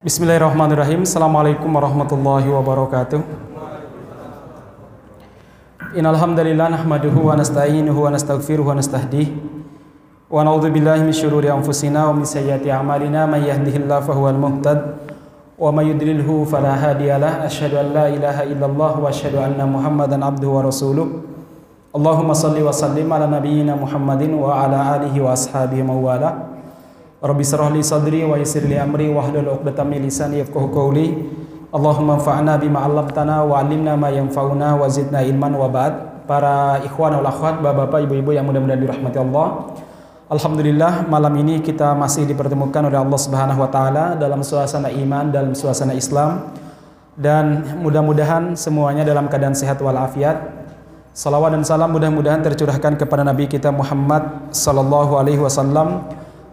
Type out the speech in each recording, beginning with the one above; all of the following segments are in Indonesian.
Bismillahirrahmanirrahim. Assalamualaikum warahmatullahi wabarakatuh. Innal hamdalillah nahmaduhu wa nasta'inuhu wa nastaghfiruhu wa nastahdih. Wa na'udzu billahi min syururi anfusina wa min sayyiati a'malina may yahdihillahu fahuwal muhtad wa may yudlilhu fala hadiyalah. Asyhadu an la ilaha illallah wa asyhadu anna Muhammadan abduhu wa rasuluh. Allahumma salli wa sallim ala nabiyyina Muhammadin wa ala alihi wa ashabihi mawala. Rabbi syrah li sadri wa yassir li amri wa hlul 'uqdatam min lisani yafqahu qawli. Allahumma anfa'na bima 'allamtana wa 'allimna ma yanfa'una wa zidna ilman wa ba'd. Para ikhwan wal akhwat, bapak-bapak, ibu-ibu yang mudah-mudahan dirahmati Allah. Alhamdulillah malam ini kita masih dipertemukan oleh Allah Subhanahu wa taala dalam suasana iman, dalam suasana Islam dan mudah-mudahan semuanya dalam keadaan sehat walafiat. Salawat dan salam mudah-mudahan tercurahkan kepada Nabi kita Muhammad sallallahu alaihi wasallam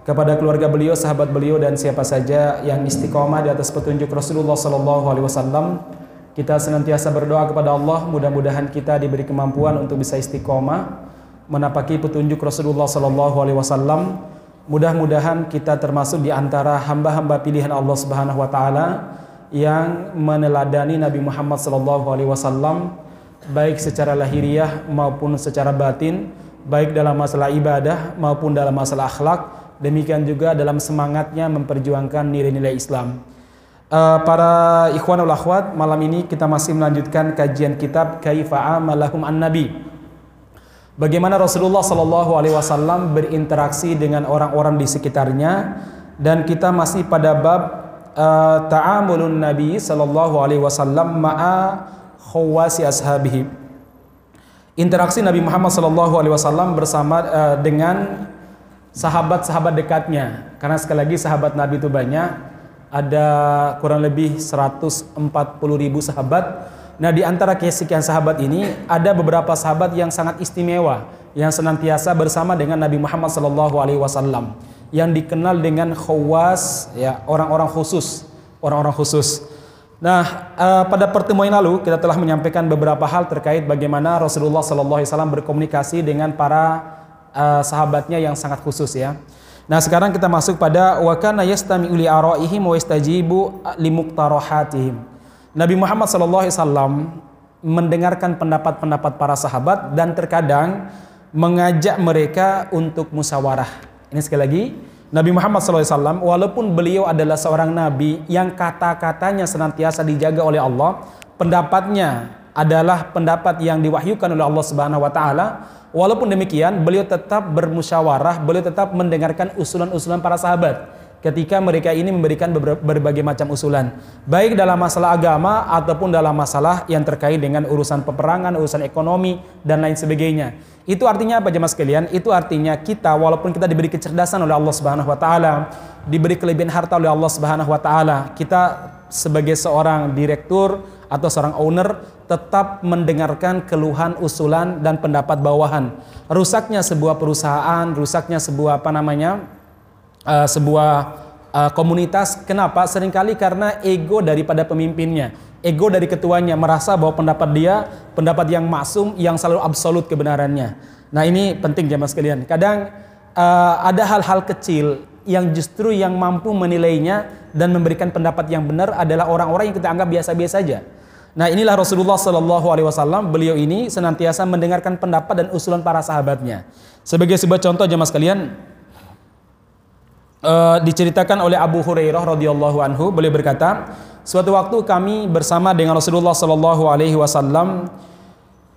kepada keluarga beliau, sahabat beliau dan siapa saja yang istiqomah di atas petunjuk Rasulullah sallallahu alaihi wasallam. Kita senantiasa berdoa kepada Allah, mudah-mudahan kita diberi kemampuan untuk bisa istiqomah menapaki petunjuk Rasulullah sallallahu alaihi wasallam. Mudah-mudahan kita termasuk di antara hamba-hamba pilihan Allah Subhanahu wa taala yang meneladani Nabi Muhammad sallallahu alaihi wasallam baik secara lahiriah maupun secara batin, baik dalam masalah ibadah maupun dalam masalah akhlak demikian juga dalam semangatnya memperjuangkan nilai-nilai Islam. Uh, para ikhwan wal akhwat, malam ini kita masih melanjutkan kajian kitab Kaifa Amalahum An-Nabi. Bagaimana Rasulullah Shallallahu alaihi wasallam berinteraksi dengan orang-orang di sekitarnya dan kita masih pada bab uh, ta'amulun Nabi Shallallahu alaihi wasallam ma'a khawasi ashabihi. Interaksi Nabi Muhammad Shallallahu alaihi wasallam bersama uh, dengan sahabat-sahabat dekatnya. Karena sekali lagi sahabat Nabi itu banyak. Ada kurang lebih 140 ribu sahabat. Nah di antara kesekian sahabat ini ada beberapa sahabat yang sangat istimewa yang senantiasa bersama dengan Nabi Muhammad SAW yang dikenal dengan khawas ya orang-orang khusus orang-orang khusus. Nah uh, pada pertemuan lalu kita telah menyampaikan beberapa hal terkait bagaimana Rasulullah SAW berkomunikasi dengan para uh, sahabatnya yang sangat khusus ya. Nah, sekarang kita masuk pada wa kana yastami'u li araihim wa yastajibu. Nabi Muhammad sallallahu alaihi wasallam mendengarkan pendapat-pendapat para sahabat dan terkadang mengajak mereka untuk musyawarah. Ini sekali lagi, Nabi Muhammad SAW walaupun beliau adalah seorang nabi yang kata-katanya senantiasa dijaga oleh Allah, pendapatnya adalah pendapat yang diwahyukan oleh Allah Subhanahu wa taala, Walaupun demikian, beliau tetap bermusyawarah, beliau tetap mendengarkan usulan-usulan para sahabat ketika mereka ini memberikan berbagai macam usulan, baik dalam masalah agama ataupun dalam masalah yang terkait dengan urusan peperangan, urusan ekonomi dan lain sebagainya. Itu artinya apa jemaah sekalian? Itu artinya kita walaupun kita diberi kecerdasan oleh Allah Subhanahu wa taala, diberi kelebihan harta oleh Allah Subhanahu wa taala, kita sebagai seorang direktur atau seorang owner tetap mendengarkan keluhan, usulan dan pendapat bawahan. Rusaknya sebuah perusahaan, rusaknya sebuah apa namanya? Uh, sebuah uh, komunitas. Kenapa? Seringkali karena ego daripada pemimpinnya, ego dari ketuanya merasa bahwa pendapat dia pendapat yang maksum, yang selalu absolut kebenarannya. Nah, ini penting jemaah sekalian. Kadang uh, ada hal-hal kecil yang justru yang mampu menilainya dan memberikan pendapat yang benar adalah orang-orang yang kita anggap biasa-biasa saja. Nah inilah Rasulullah Shallallahu Alaihi Wasallam. Beliau ini senantiasa mendengarkan pendapat dan usulan para sahabatnya. Sebagai sebuah contoh jemaah sekalian, uh, diceritakan oleh Abu Hurairah radhiyallahu anhu, beliau berkata, suatu waktu kami bersama dengan Rasulullah Shallallahu Alaihi Wasallam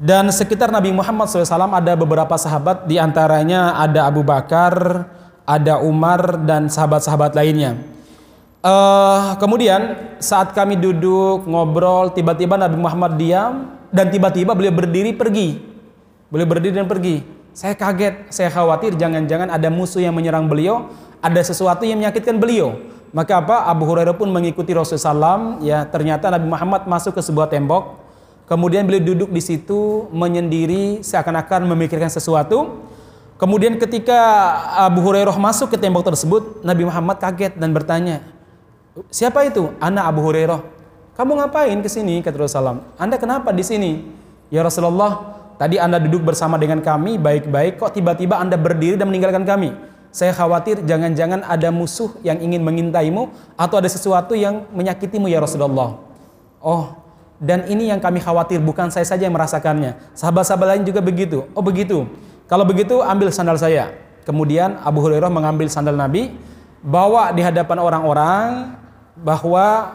dan sekitar Nabi Muhammad SAW ada beberapa sahabat, di antaranya ada Abu Bakar, ada Umar dan sahabat-sahabat lainnya. Uh, kemudian saat kami duduk ngobrol, tiba-tiba Nabi Muhammad diam dan tiba-tiba beliau berdiri pergi. Beliau berdiri dan pergi. Saya kaget, saya khawatir jangan-jangan ada musuh yang menyerang beliau, ada sesuatu yang menyakitkan beliau. Maka apa? Abu Hurairah pun mengikuti Rasulullah SAW. Ya, ternyata Nabi Muhammad masuk ke sebuah tembok. Kemudian beliau duduk di situ menyendiri seakan-akan memikirkan sesuatu. Kemudian ketika Abu Hurairah masuk ke tembok tersebut, Nabi Muhammad kaget dan bertanya, "Siapa itu?" "Anak Abu Hurairah." "Kamu ngapain ke sini?" kata Rasulullah. "Anda kenapa di sini?" "Ya Rasulullah, tadi Anda duduk bersama dengan kami baik-baik, kok tiba-tiba Anda berdiri dan meninggalkan kami?" Saya khawatir jangan-jangan ada musuh yang ingin mengintaimu atau ada sesuatu yang menyakitimu ya Rasulullah. Oh, dan ini yang kami khawatir bukan saya saja yang merasakannya. Sahabat-sahabat lain juga begitu. Oh, begitu. Kalau begitu ambil sandal saya. Kemudian Abu Hurairah mengambil sandal Nabi, bawa di hadapan orang-orang bahwa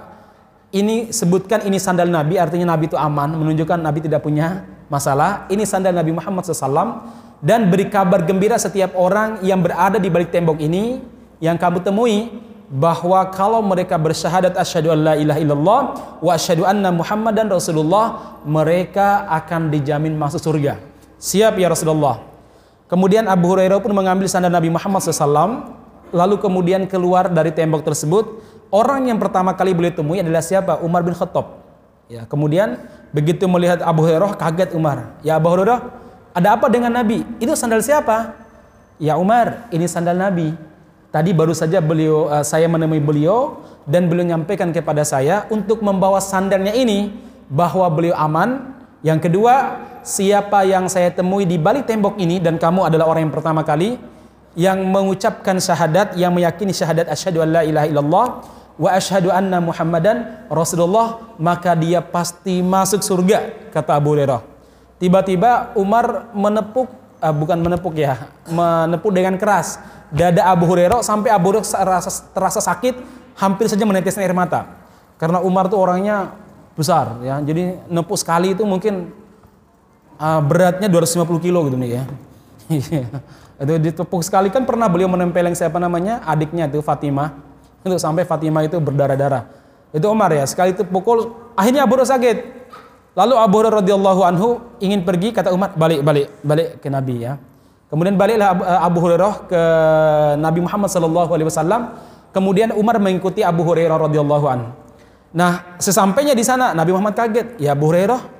ini sebutkan ini sandal Nabi artinya Nabi itu aman menunjukkan Nabi tidak punya masalah. Ini sandal Nabi Muhammad SAW dan beri kabar gembira setiap orang yang berada di balik tembok ini yang kamu temui bahwa kalau mereka bersyahadat asyhadu an la ilaha illallah wa asyhadu anna muhammadan rasulullah mereka akan dijamin masuk surga. Siap ya Rasulullah kemudian Abu Hurairah pun mengambil sandal Nabi Muhammad SAW lalu kemudian keluar dari tembok tersebut Orang yang pertama kali beliau temui adalah siapa? Umar bin Khattab. Ya, kemudian begitu melihat Abu Hurairah kaget Umar. Ya Abu Hurairah, ada apa dengan Nabi? Itu sandal siapa? Ya Umar, ini sandal Nabi. Tadi baru saja beliau uh, saya menemui beliau dan beliau menyampaikan kepada saya untuk membawa sandalnya ini bahwa beliau aman. Yang kedua, siapa yang saya temui di balik tembok ini dan kamu adalah orang yang pertama kali yang mengucapkan syahadat yang meyakini syahadat asyhadu an la ilaha illallah wa asyhadu anna muhammadan rasulullah maka dia pasti masuk surga kata Abu Hurairah. Tiba-tiba Umar menepuk uh, bukan menepuk ya menepuk dengan keras dada Abu Hurairah sampai Abu Hurairah terasa, terasa sakit hampir saja meneteskan air mata. Karena Umar tuh orangnya besar ya. Jadi nepuk sekali itu mungkin uh, beratnya 250 kilo gitu nih ya. Itu ditepuk sekali. Kan pernah beliau menempeleng siapa namanya? Adiknya itu Fatimah. Untuk sampai Fatimah itu berdarah-darah. Itu Umar ya. Sekali itu pukul akhirnya Abu Hurairah sakit. Lalu Abu Hurairah radhiyallahu anhu ingin pergi kata Umar balik balik balik ke Nabi ya. Kemudian baliklah Abu Hurairah ke Nabi Muhammad sallallahu alaihi wasallam. Kemudian Umar mengikuti Abu Hurairah radhiyallahu anhu nah sesampainya di sana Nabi Muhammad kaget ya Abu Hurairah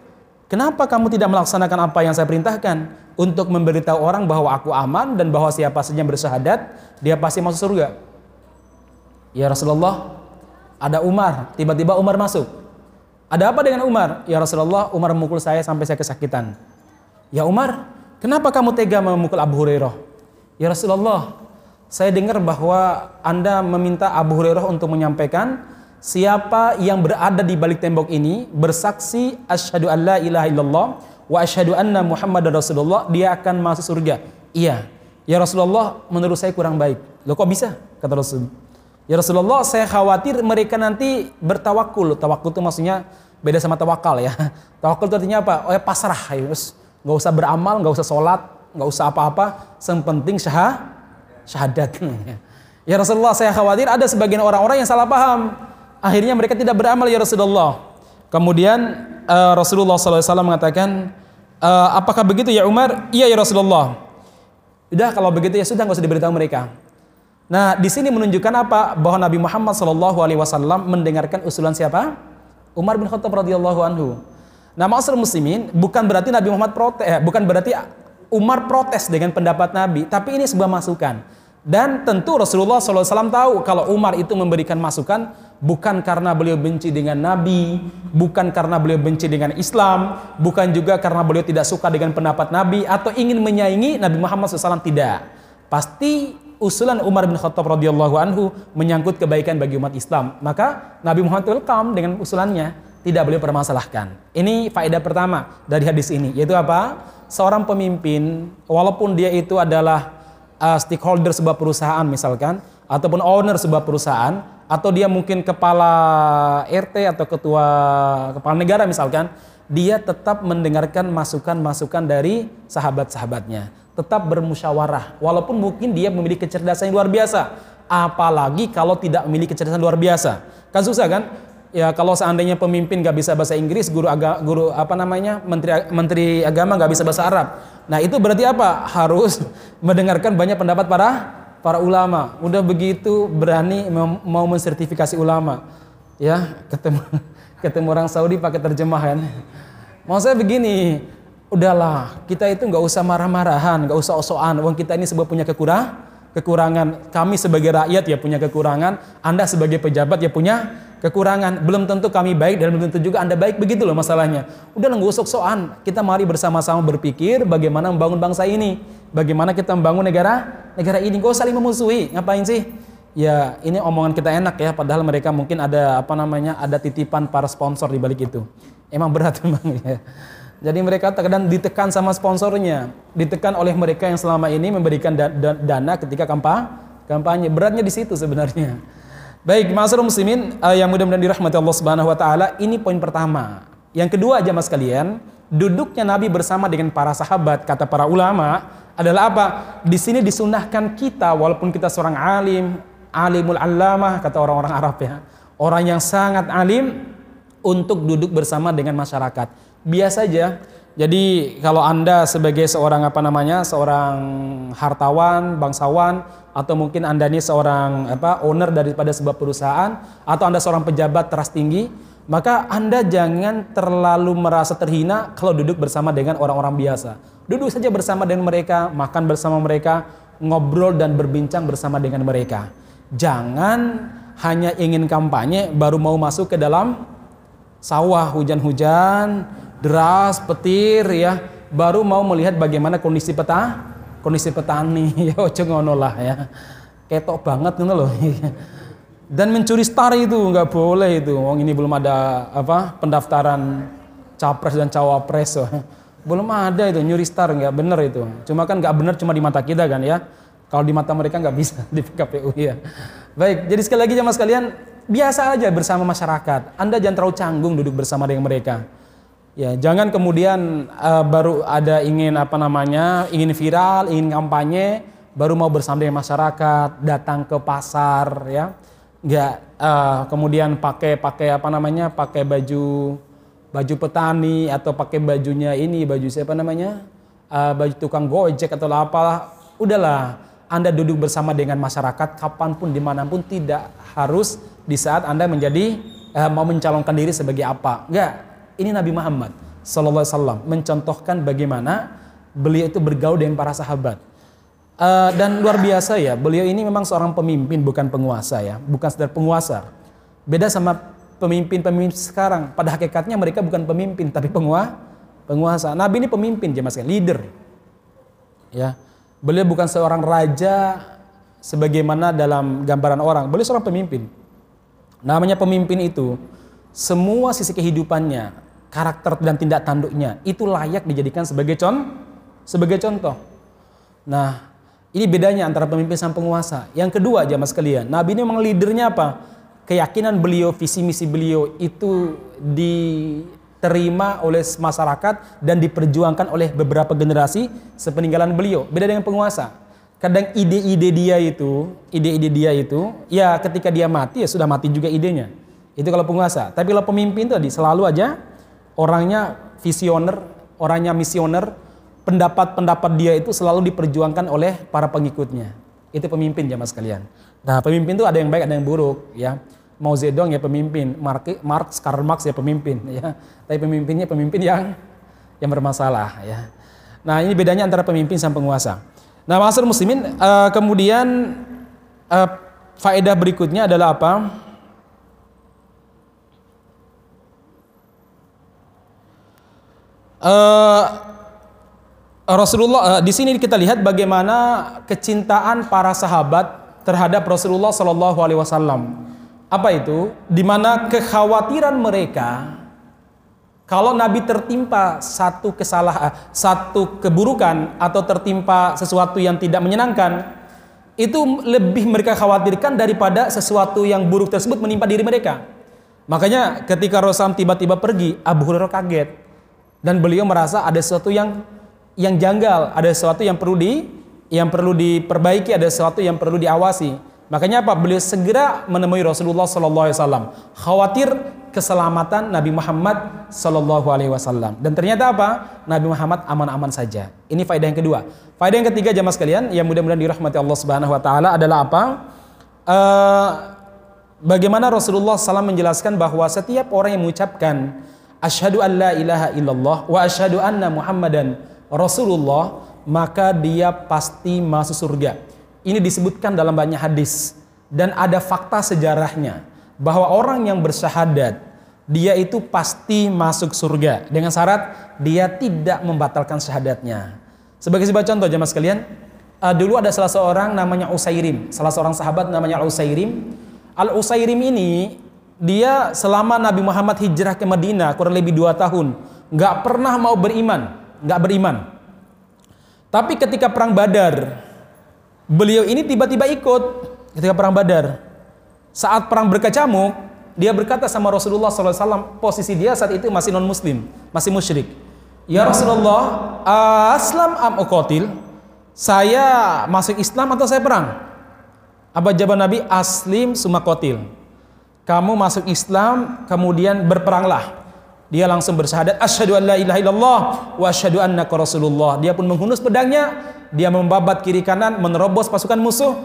Kenapa kamu tidak melaksanakan apa yang saya perintahkan? Untuk memberitahu orang bahwa aku aman dan bahwa siapa saja yang bersyahadat, dia pasti masuk surga. Ya Rasulullah, ada Umar, tiba-tiba Umar masuk. Ada apa dengan Umar? Ya Rasulullah, Umar memukul saya sampai saya kesakitan. Ya Umar, kenapa kamu tega memukul Abu Hurairah? Ya Rasulullah, saya dengar bahwa Anda meminta Abu Hurairah untuk menyampaikan Siapa yang berada di balik tembok ini bersaksi asyhadu alla ilaha illallah wa asyhadu anna muhammadar rasulullah dia akan masuk surga. Iya. Ya Rasulullah menurut saya kurang baik. Loh kok bisa? Kata Rasul. Ya Rasulullah saya khawatir mereka nanti bertawakul. Tawakul itu maksudnya beda sama tawakal ya. Tawakul itu artinya apa? Oh ya pasrah. Ya. Nggak usah beramal, nggak usah sholat, nggak usah apa-apa. Yang penting syah, syahadat. Ya Rasulullah saya khawatir ada sebagian orang-orang yang salah paham Akhirnya mereka tidak beramal ya Rasulullah. Kemudian uh, Rasulullah SAW mengatakan, uh, apakah begitu ya Umar? Iya ya Rasulullah. Udah kalau begitu ya sudah nggak usah diberitahu mereka. Nah di sini menunjukkan apa? Bahwa Nabi Muhammad SAW mendengarkan usulan siapa? Umar bin Khattab radhiyallahu anhu. Nah maksud muslimin bukan berarti Nabi Muhammad protes, eh, bukan berarti Umar protes dengan pendapat Nabi, tapi ini sebuah masukan. Dan tentu Rasulullah SAW tahu kalau Umar itu memberikan masukan bukan karena beliau benci dengan Nabi, bukan karena beliau benci dengan Islam, bukan juga karena beliau tidak suka dengan pendapat Nabi atau ingin menyaingi Nabi Muhammad SAW tidak. Pasti usulan Umar bin Khattab radhiyallahu anhu menyangkut kebaikan bagi umat Islam. Maka Nabi Muhammad welcome dengan usulannya, tidak beliau permasalahkan. Ini faedah pertama dari hadis ini, yaitu apa? Seorang pemimpin, walaupun dia itu adalah uh, stakeholder sebuah perusahaan misalkan ataupun owner sebuah perusahaan atau dia mungkin kepala RT atau ketua kepala negara misalkan dia tetap mendengarkan masukan-masukan dari sahabat-sahabatnya. Tetap bermusyawarah. Walaupun mungkin dia memiliki kecerdasan yang luar biasa. Apalagi kalau tidak memiliki kecerdasan luar biasa. Kan susah kan? Ya kalau seandainya pemimpin nggak bisa bahasa Inggris, guru aga, guru apa namanya menteri menteri agama nggak bisa bahasa Arab. Nah itu berarti apa? Harus mendengarkan banyak pendapat para para ulama. Udah begitu berani mau mensertifikasi ulama, ya ketemu ketemu orang Saudi pakai terjemahan. Mau saya begini, udahlah kita itu nggak usah marah-marahan, nggak usah osoan. Wong kita ini sebuah punya kekurang kekurangan. Kami sebagai rakyat ya punya kekurangan. Anda sebagai pejabat ya punya kekurangan. Belum tentu kami baik dan belum tentu juga Anda baik. Begitu loh masalahnya. Udah usah soan. Kita mari bersama-sama berpikir bagaimana membangun bangsa ini. Bagaimana kita membangun negara negara ini. Usah saling memusuhi. Ngapain sih? Ya ini omongan kita enak ya. Padahal mereka mungkin ada apa namanya ada titipan para sponsor di balik itu. Emang berat memang ya. Jadi mereka terkadang ditekan sama sponsornya, ditekan oleh mereka yang selama ini memberikan dana ketika kampanye. Beratnya di situ sebenarnya. Baik, masyarakat muslimin uh, yang mudah-mudahan dirahmati Allah Subhanahu wa taala, ini poin pertama. Yang kedua aja Mas kalian, duduknya Nabi bersama dengan para sahabat kata para ulama adalah apa? Di sini disunahkan kita walaupun kita seorang alim, alimul allamah kata orang-orang Arab ya. Orang yang sangat alim untuk duduk bersama dengan masyarakat. Biasa aja. Jadi kalau Anda sebagai seorang apa namanya? seorang hartawan, bangsawan atau mungkin Anda ini seorang apa owner daripada sebuah perusahaan atau Anda seorang pejabat teras tinggi, maka Anda jangan terlalu merasa terhina kalau duduk bersama dengan orang-orang biasa. Duduk saja bersama dengan mereka, makan bersama mereka, ngobrol dan berbincang bersama dengan mereka. Jangan hanya ingin kampanye baru mau masuk ke dalam sawah hujan-hujan, deras, petir ya, baru mau melihat bagaimana kondisi peta kondisi petani. Ya ojo ngono lah ya. Ketok banget gitu loh. Dan mencuri star itu nggak boleh itu. Wong ini belum ada apa pendaftaran capres dan cawapres. So. belum ada itu nyuri star nggak bener itu. Cuma kan nggak bener cuma di mata kita kan ya. Kalau di mata mereka nggak bisa di KPU ya. Baik jadi sekali lagi jamaah sekalian biasa aja bersama masyarakat. Anda jangan terlalu canggung duduk bersama dengan mereka Ya, jangan kemudian uh, baru ada ingin apa namanya, ingin viral, ingin kampanye, baru mau bersama masyarakat, datang ke pasar, ya, nggak uh, kemudian pakai pakai apa namanya, pakai baju baju petani atau pakai bajunya ini, baju siapa namanya, uh, baju tukang gojek atau apa, udahlah, anda duduk bersama dengan masyarakat kapan pun di mana pun tidak harus di saat anda menjadi uh, mau mencalonkan diri sebagai apa, nggak ini Nabi Muhammad Wasallam mencontohkan bagaimana beliau itu bergaul dengan para sahabat. Uh, dan luar biasa ya, beliau ini memang seorang pemimpin bukan penguasa ya, bukan sekedar penguasa. Beda sama pemimpin-pemimpin sekarang. Pada hakikatnya mereka bukan pemimpin tapi pengua, penguasa. Nabi ini pemimpin jemaah leader. Ya. Beliau bukan seorang raja sebagaimana dalam gambaran orang. Beliau seorang pemimpin. Namanya pemimpin itu semua sisi kehidupannya, karakter dan tindak tanduknya itu layak dijadikan sebagai con sebagai contoh. Nah, ini bedanya antara pemimpin sama penguasa. Yang kedua, jamaah sekalian, Nabi ini memang leadernya apa? Keyakinan beliau, visi misi beliau itu diterima oleh masyarakat dan diperjuangkan oleh beberapa generasi sepeninggalan beliau. Beda dengan penguasa. Kadang ide-ide dia itu, ide-ide dia itu, ya ketika dia mati ya sudah mati juga idenya. Itu kalau penguasa. Tapi kalau pemimpin tadi selalu aja orangnya visioner, orangnya misioner, pendapat-pendapat dia itu selalu diperjuangkan oleh para pengikutnya. Itu pemimpin jamaah sekalian. Nah, pemimpin itu ada yang baik, ada yang buruk, ya. Mao Zedong ya pemimpin, Mark, Marx, Karl Marx ya pemimpin, ya. Tapi pemimpinnya pemimpin yang yang bermasalah, ya. Nah, ini bedanya antara pemimpin sama penguasa. Nah, masyarakat muslimin, uh, kemudian uh, faedah berikutnya adalah apa? Uh, Rasulullah uh, di sini kita lihat bagaimana kecintaan para sahabat terhadap Rasulullah Shallallahu Alaihi Wasallam. Apa itu? Di mana kekhawatiran mereka kalau Nabi tertimpa satu kesalahan, satu keburukan atau tertimpa sesuatu yang tidak menyenangkan, itu lebih mereka khawatirkan daripada sesuatu yang buruk tersebut menimpa diri mereka. Makanya ketika Rasul tiba-tiba pergi, Abu Hurairah kaget dan beliau merasa ada sesuatu yang yang janggal, ada sesuatu yang perlu di yang perlu diperbaiki, ada sesuatu yang perlu diawasi. Makanya apa? Beliau segera menemui Rasulullah Sallallahu Alaihi Wasallam, khawatir keselamatan Nabi Muhammad Sallallahu Alaihi Wasallam. Dan ternyata apa? Nabi Muhammad aman-aman saja. Ini faedah yang kedua. Faedah yang ketiga jamaah sekalian, yang mudah-mudahan dirahmati Allah Subhanahu Wa Taala adalah apa? Uh, bagaimana Rasulullah SAW menjelaskan bahwa setiap orang yang mengucapkan asyhadu an la ilaha illallah wa asyhadu anna muhammadan rasulullah maka dia pasti masuk surga ini disebutkan dalam banyak hadis dan ada fakta sejarahnya bahwa orang yang bersyahadat dia itu pasti masuk surga dengan syarat dia tidak membatalkan syahadatnya. Sebagai sebuah contoh jemaah sekalian, uh, dulu ada salah seorang namanya Usairim, salah seorang sahabat namanya Al Usairim. Al Usairim ini dia selama Nabi Muhammad hijrah ke Madinah kurang lebih dua tahun, nggak pernah mau beriman, nggak beriman. Tapi ketika perang Badar, beliau ini tiba-tiba ikut ketika perang Badar. Saat perang berkecamuk, dia berkata sama Rasulullah SAW, posisi dia saat itu masih non Muslim, masih musyrik. Ya Rasulullah, aslam am uqatil? Saya masuk Islam atau saya perang? Apa jawaban Nabi? Aslim sumakotil kamu masuk Islam kemudian berperanglah. Dia langsung bersyahadat asyhadu an la ilaha illallah wa asyhadu annaka rasulullah. Dia pun menghunus pedangnya dia membabat kiri kanan menerobos pasukan musuh.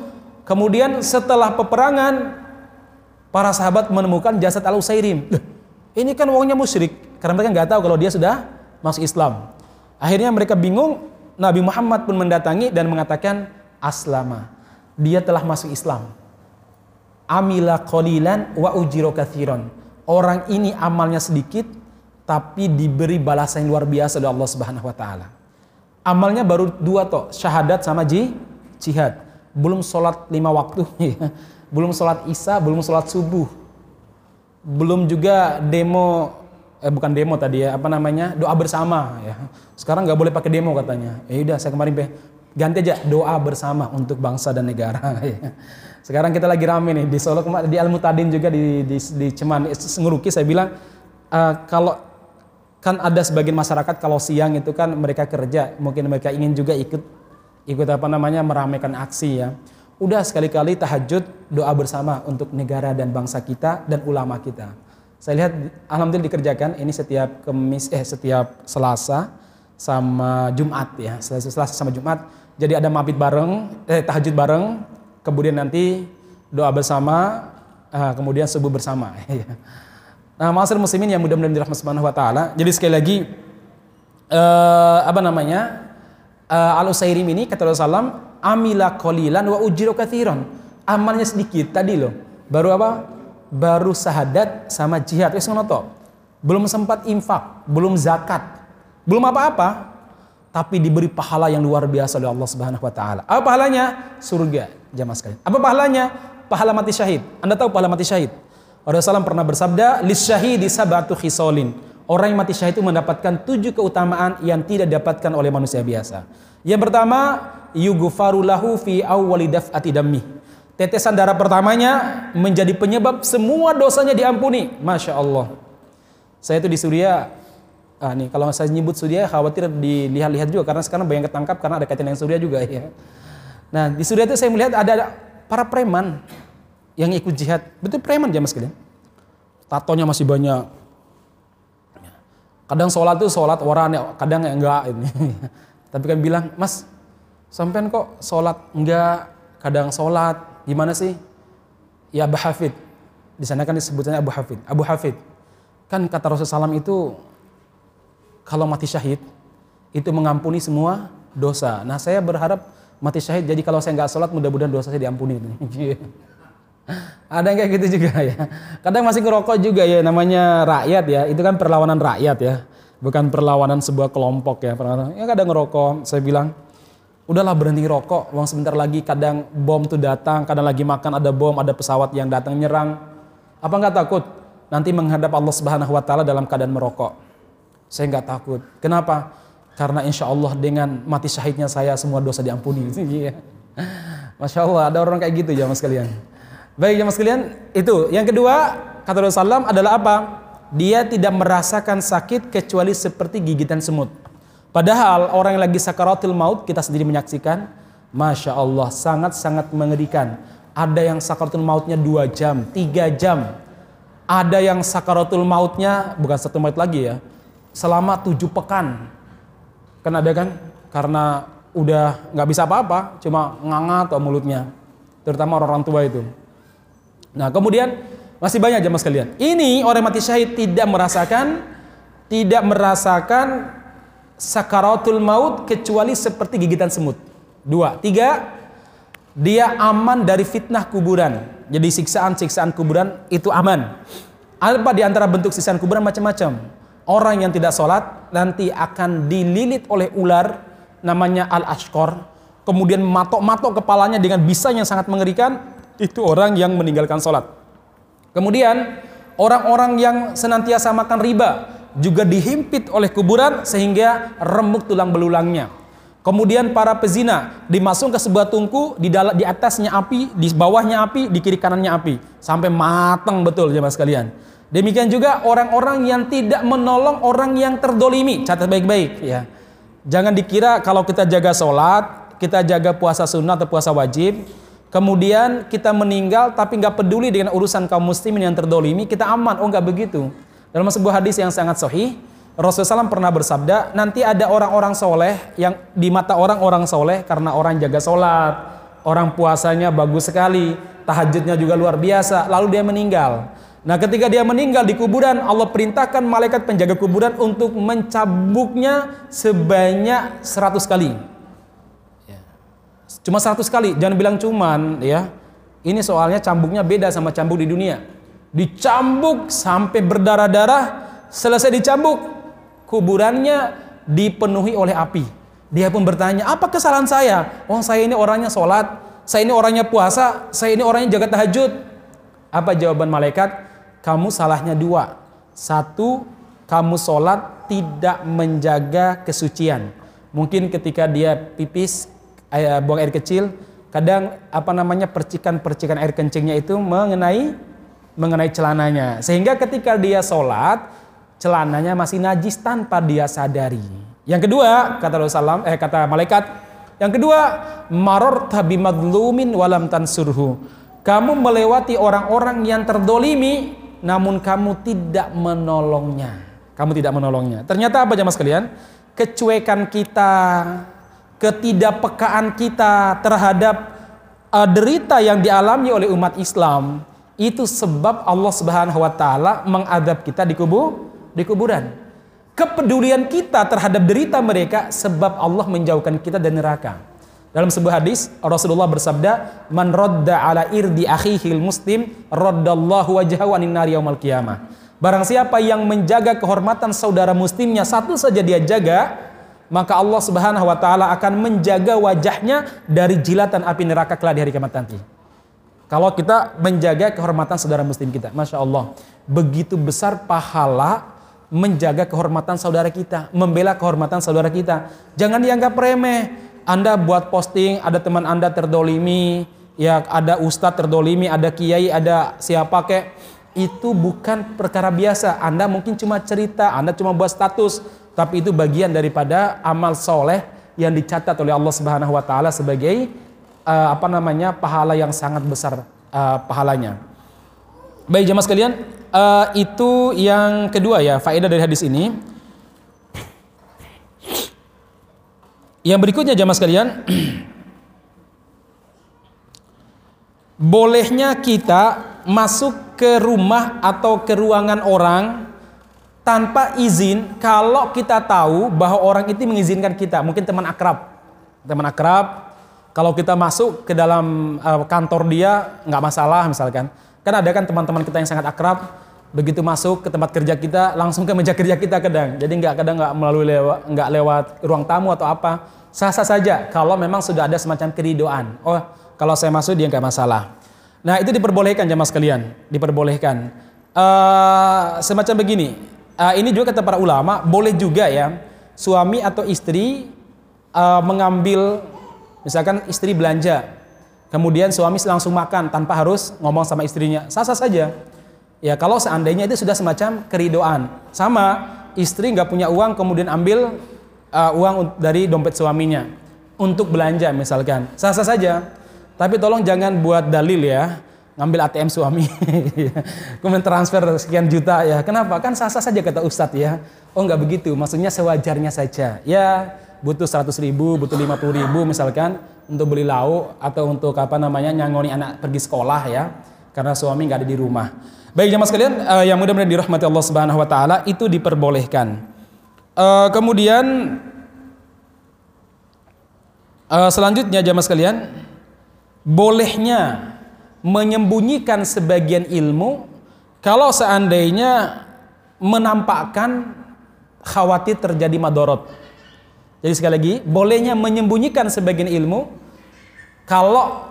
Kemudian setelah peperangan para sahabat menemukan jasad al-usairim. Ini kan wongnya musyrik karena mereka nggak tahu kalau dia sudah masuk Islam. Akhirnya mereka bingung Nabi Muhammad pun mendatangi dan mengatakan aslama. Dia telah masuk Islam amila qalilan wa ujiro kathiron. Orang ini amalnya sedikit tapi diberi balasan yang luar biasa oleh Allah Subhanahu wa taala. Amalnya baru dua toh, syahadat sama ji, jihad. Belum sholat lima waktu, belum sholat isya, belum sholat subuh, belum juga demo, eh bukan demo tadi ya, apa namanya doa bersama ya. Sekarang nggak boleh pakai demo katanya. Ya udah, saya kemarin ganti aja doa bersama untuk bangsa dan negara. Sekarang kita lagi rame nih di Solo di Al Mutadin juga di di, di Ceman Ngeruki saya bilang uh, kalau kan ada sebagian masyarakat kalau siang itu kan mereka kerja, mungkin mereka ingin juga ikut ikut apa namanya meramaikan aksi ya. Udah sekali-kali tahajud doa bersama untuk negara dan bangsa kita dan ulama kita. Saya lihat alhamdulillah dikerjakan ini setiap kemis eh setiap Selasa sama Jumat ya. Selasa, Selasa sama Jumat. Jadi ada mabit bareng, eh tahajud bareng, kemudian nanti doa bersama, uh, kemudian subuh bersama. nah, masyarakat muslimin yang mudah-mudahan dirahmati Subhanahu wa taala. Jadi sekali lagi uh, apa namanya? Uh, Al-Usairim ini kata Rasulullah amila qalilan wa ujiru kathiran. Amalnya sedikit tadi loh. Baru apa? Baru sahadat sama jihad. Wis Belum sempat infak, belum zakat, belum apa-apa, tapi diberi pahala yang luar biasa oleh Allah Subhanahu wa taala. Apa pahalanya? Surga jamaah sekalian. Apa pahalanya? Pahala mati syahid. Anda tahu pahala mati syahid? Rasulullah pernah bersabda, "Lis syahidi sabatu khisolin." Orang yang mati syahid itu mendapatkan tujuh keutamaan yang tidak didapatkan oleh manusia biasa. Yang pertama, yughfaru lahu fi awwali daf'ati. Tetesan darah pertamanya menjadi penyebab semua dosanya diampuni. Masya Allah. Saya itu di Suria, ah nih kalau saya nyebut Suria khawatir dilihat-lihat juga karena sekarang banyak ketangkap karena ada kaitan dengan Suria juga ya. Nah, di Suriah itu saya melihat ada para preman yang ikut jihad. Betul preman jamaah sekalian. Tatonya masih banyak. Kadang sholat tuh sholat orang, kadang enggak ini. Tapi kan bilang, Mas, sampean kok sholat enggak, kadang sholat, gimana sih? Ya Abu Hafid. Di sana kan disebutnya Abu Hafid. Abu Hafid. Kan kata Rasulullah SAW itu, kalau mati syahid, itu mengampuni semua dosa. Nah saya berharap mati syahid. Jadi kalau saya nggak sholat mudah-mudahan dosa saya diampuni. Ada yang kayak gitu juga ya. Kadang masih ngerokok juga ya namanya rakyat ya. Itu kan perlawanan rakyat ya. Bukan perlawanan sebuah kelompok ya. Ya kadang ngerokok. Saya bilang udahlah berhenti rokok. Uang sebentar lagi kadang bom tuh datang. Kadang lagi makan ada bom, ada pesawat yang datang nyerang. Apa nggak takut? Nanti menghadap Allah Subhanahu Wa Taala dalam keadaan merokok. Saya nggak takut. Kenapa? Karena insya Allah dengan mati syahidnya saya semua dosa diampuni. Iya. Masya Allah ada orang kayak gitu ya mas kalian. Baik ya mas kalian itu. Yang kedua kata Rasulullah adalah apa? Dia tidak merasakan sakit kecuali seperti gigitan semut. Padahal orang yang lagi sakaratul maut kita sendiri menyaksikan. Masya Allah sangat-sangat mengerikan. Ada yang sakaratul mautnya dua jam, tiga jam. Ada yang sakaratul mautnya bukan satu maut lagi ya. Selama tujuh pekan Kan ada kan karena udah nggak bisa apa-apa, cuma nganga atau mulutnya. Terutama orang-orang tua itu. Nah, kemudian masih banyak jamaah sekalian. Ini orang mati syahid tidak merasakan tidak merasakan sakaratul maut kecuali seperti gigitan semut. Dua, tiga, dia aman dari fitnah kuburan. Jadi siksaan-siksaan kuburan itu aman. Apa di antara bentuk siksaan kuburan macam-macam. Orang yang tidak sholat nanti akan dililit oleh ular namanya al-ashkor. Kemudian matok-matok kepalanya dengan bisa yang sangat mengerikan. Itu orang yang meninggalkan sholat. Kemudian orang-orang yang senantiasa makan riba juga dihimpit oleh kuburan sehingga remuk tulang belulangnya. Kemudian para pezina dimasukkan ke sebuah tungku, di di atasnya api, di bawahnya api, di kiri kanannya api, sampai matang betul jemaah sekalian. Demikian juga orang-orang yang tidak menolong orang yang terdolimi, catat baik-baik ya. Jangan dikira kalau kita jaga sholat, kita jaga puasa sunnah atau puasa wajib, kemudian kita meninggal tapi nggak peduli dengan urusan kaum muslimin yang terdolimi, kita aman. Oh nggak begitu. Dalam sebuah hadis yang sangat sahih, Rasulullah SAW pernah bersabda, nanti ada orang-orang soleh yang di mata orang-orang soleh karena orang jaga sholat, orang puasanya bagus sekali, tahajudnya juga luar biasa, lalu dia meninggal. Nah ketika dia meninggal di kuburan, Allah perintahkan malaikat penjaga kuburan untuk mencabuknya sebanyak 100 kali. Ya. Cuma 100 kali, jangan bilang cuman ya. Ini soalnya cambuknya beda sama cambuk di dunia. Dicambuk sampai berdarah-darah, selesai dicambuk, kuburannya dipenuhi oleh api. Dia pun bertanya, apa kesalahan saya? Oh saya ini orangnya sholat, saya ini orangnya puasa, saya ini orangnya jaga tahajud. Apa jawaban malaikat? Kamu salahnya dua. Satu, kamu sholat tidak menjaga kesucian. Mungkin ketika dia pipis, eh, buang air kecil, kadang apa namanya percikan-percikan air kencingnya itu mengenai mengenai celananya. Sehingga ketika dia sholat, celananya masih najis tanpa dia sadari. Yang kedua, kata Rasulullah eh kata malaikat, yang kedua, maror tabi madlumin walam tansurhu. Kamu melewati orang-orang yang terdolimi, namun kamu tidak menolongnya. Kamu tidak menolongnya. Ternyata apa jamaah sekalian? Kecuekan kita, ketidakpekaan kita terhadap uh, derita yang dialami oleh umat Islam itu sebab Allah Subhanahu wa taala mengadab kita di kubur di kuburan. Kepedulian kita terhadap derita mereka sebab Allah menjauhkan kita dari neraka. Dalam sebuah hadis Rasulullah bersabda, "Man radda ala irdi akhihil muslim, raddallahu wajhahu anin nari yaumil qiyamah." Barang siapa yang menjaga kehormatan saudara muslimnya satu saja dia jaga, maka Allah Subhanahu wa taala akan menjaga wajahnya dari jilatan api neraka kelak di hari kiamat nanti. Kalau kita menjaga kehormatan saudara muslim kita, masya Allah, begitu besar pahala menjaga kehormatan saudara kita, membela kehormatan saudara kita. Jangan dianggap remeh. Anda buat posting, ada teman Anda terdolimi, ya ada ustadz terdolimi, ada kiai, ada siapa kek. Itu bukan perkara biasa. Anda mungkin cuma cerita, Anda cuma buat status, tapi itu bagian daripada amal soleh yang dicatat oleh Allah Subhanahu Wa Taala sebagai uh, apa namanya pahala yang sangat besar uh, pahalanya. Baik jemaah sekalian, uh, itu yang kedua ya faedah dari hadis ini. Yang berikutnya jamaah sekalian, bolehnya kita masuk ke rumah atau ke ruangan orang tanpa izin kalau kita tahu bahwa orang itu mengizinkan kita, mungkin teman akrab. Teman akrab, kalau kita masuk ke dalam uh, kantor dia nggak masalah misalkan. Kan ada kan teman-teman kita yang sangat akrab, begitu masuk ke tempat kerja kita langsung ke meja kerja kita kadang. Jadi nggak kadang nggak melalui lewat nggak lewat ruang tamu atau apa. Sah-sah saja kalau memang sudah ada semacam keridoan. Oh, kalau saya masuk dia nggak masalah. Nah itu diperbolehkan jamaah sekalian, diperbolehkan. Uh, semacam begini. Uh, ini juga kata para ulama boleh juga ya suami atau istri uh, mengambil misalkan istri belanja Kemudian suami langsung makan tanpa harus ngomong sama istrinya. Sasa saja. Ya kalau seandainya itu sudah semacam keridoan. Sama istri nggak punya uang kemudian ambil uh, uang dari dompet suaminya untuk belanja misalkan. Sasa saja. Tapi tolong jangan buat dalil ya ngambil ATM suami kemudian transfer sekian juta ya kenapa kan sasa saja kata Ustadz ya oh nggak begitu maksudnya sewajarnya saja ya butuh 100 ribu butuh 50 ribu misalkan untuk beli lauk atau untuk apa namanya nyangoni anak pergi sekolah ya karena suami nggak ada di rumah. Baik jamaah sekalian uh, yang mudah-mudahan dirahmati Allah Subhanahu wa taala itu diperbolehkan. Uh, kemudian uh, selanjutnya jamaah sekalian bolehnya menyembunyikan sebagian ilmu kalau seandainya menampakkan khawatir terjadi madorot. Jadi sekali lagi, bolehnya menyembunyikan sebagian ilmu kalau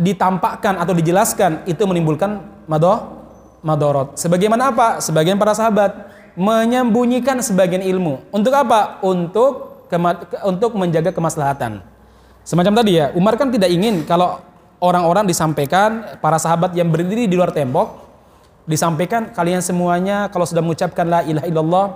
ditampakkan atau dijelaskan itu menimbulkan madoh madorot. Sebagaimana apa? Sebagian para sahabat menyembunyikan sebagian ilmu. Untuk apa? Untuk untuk menjaga kemaslahatan. Semacam tadi ya, Umar kan tidak ingin kalau orang-orang disampaikan para sahabat yang berdiri di luar tembok disampaikan kalian semuanya kalau sudah mengucapkan la ilaha illallah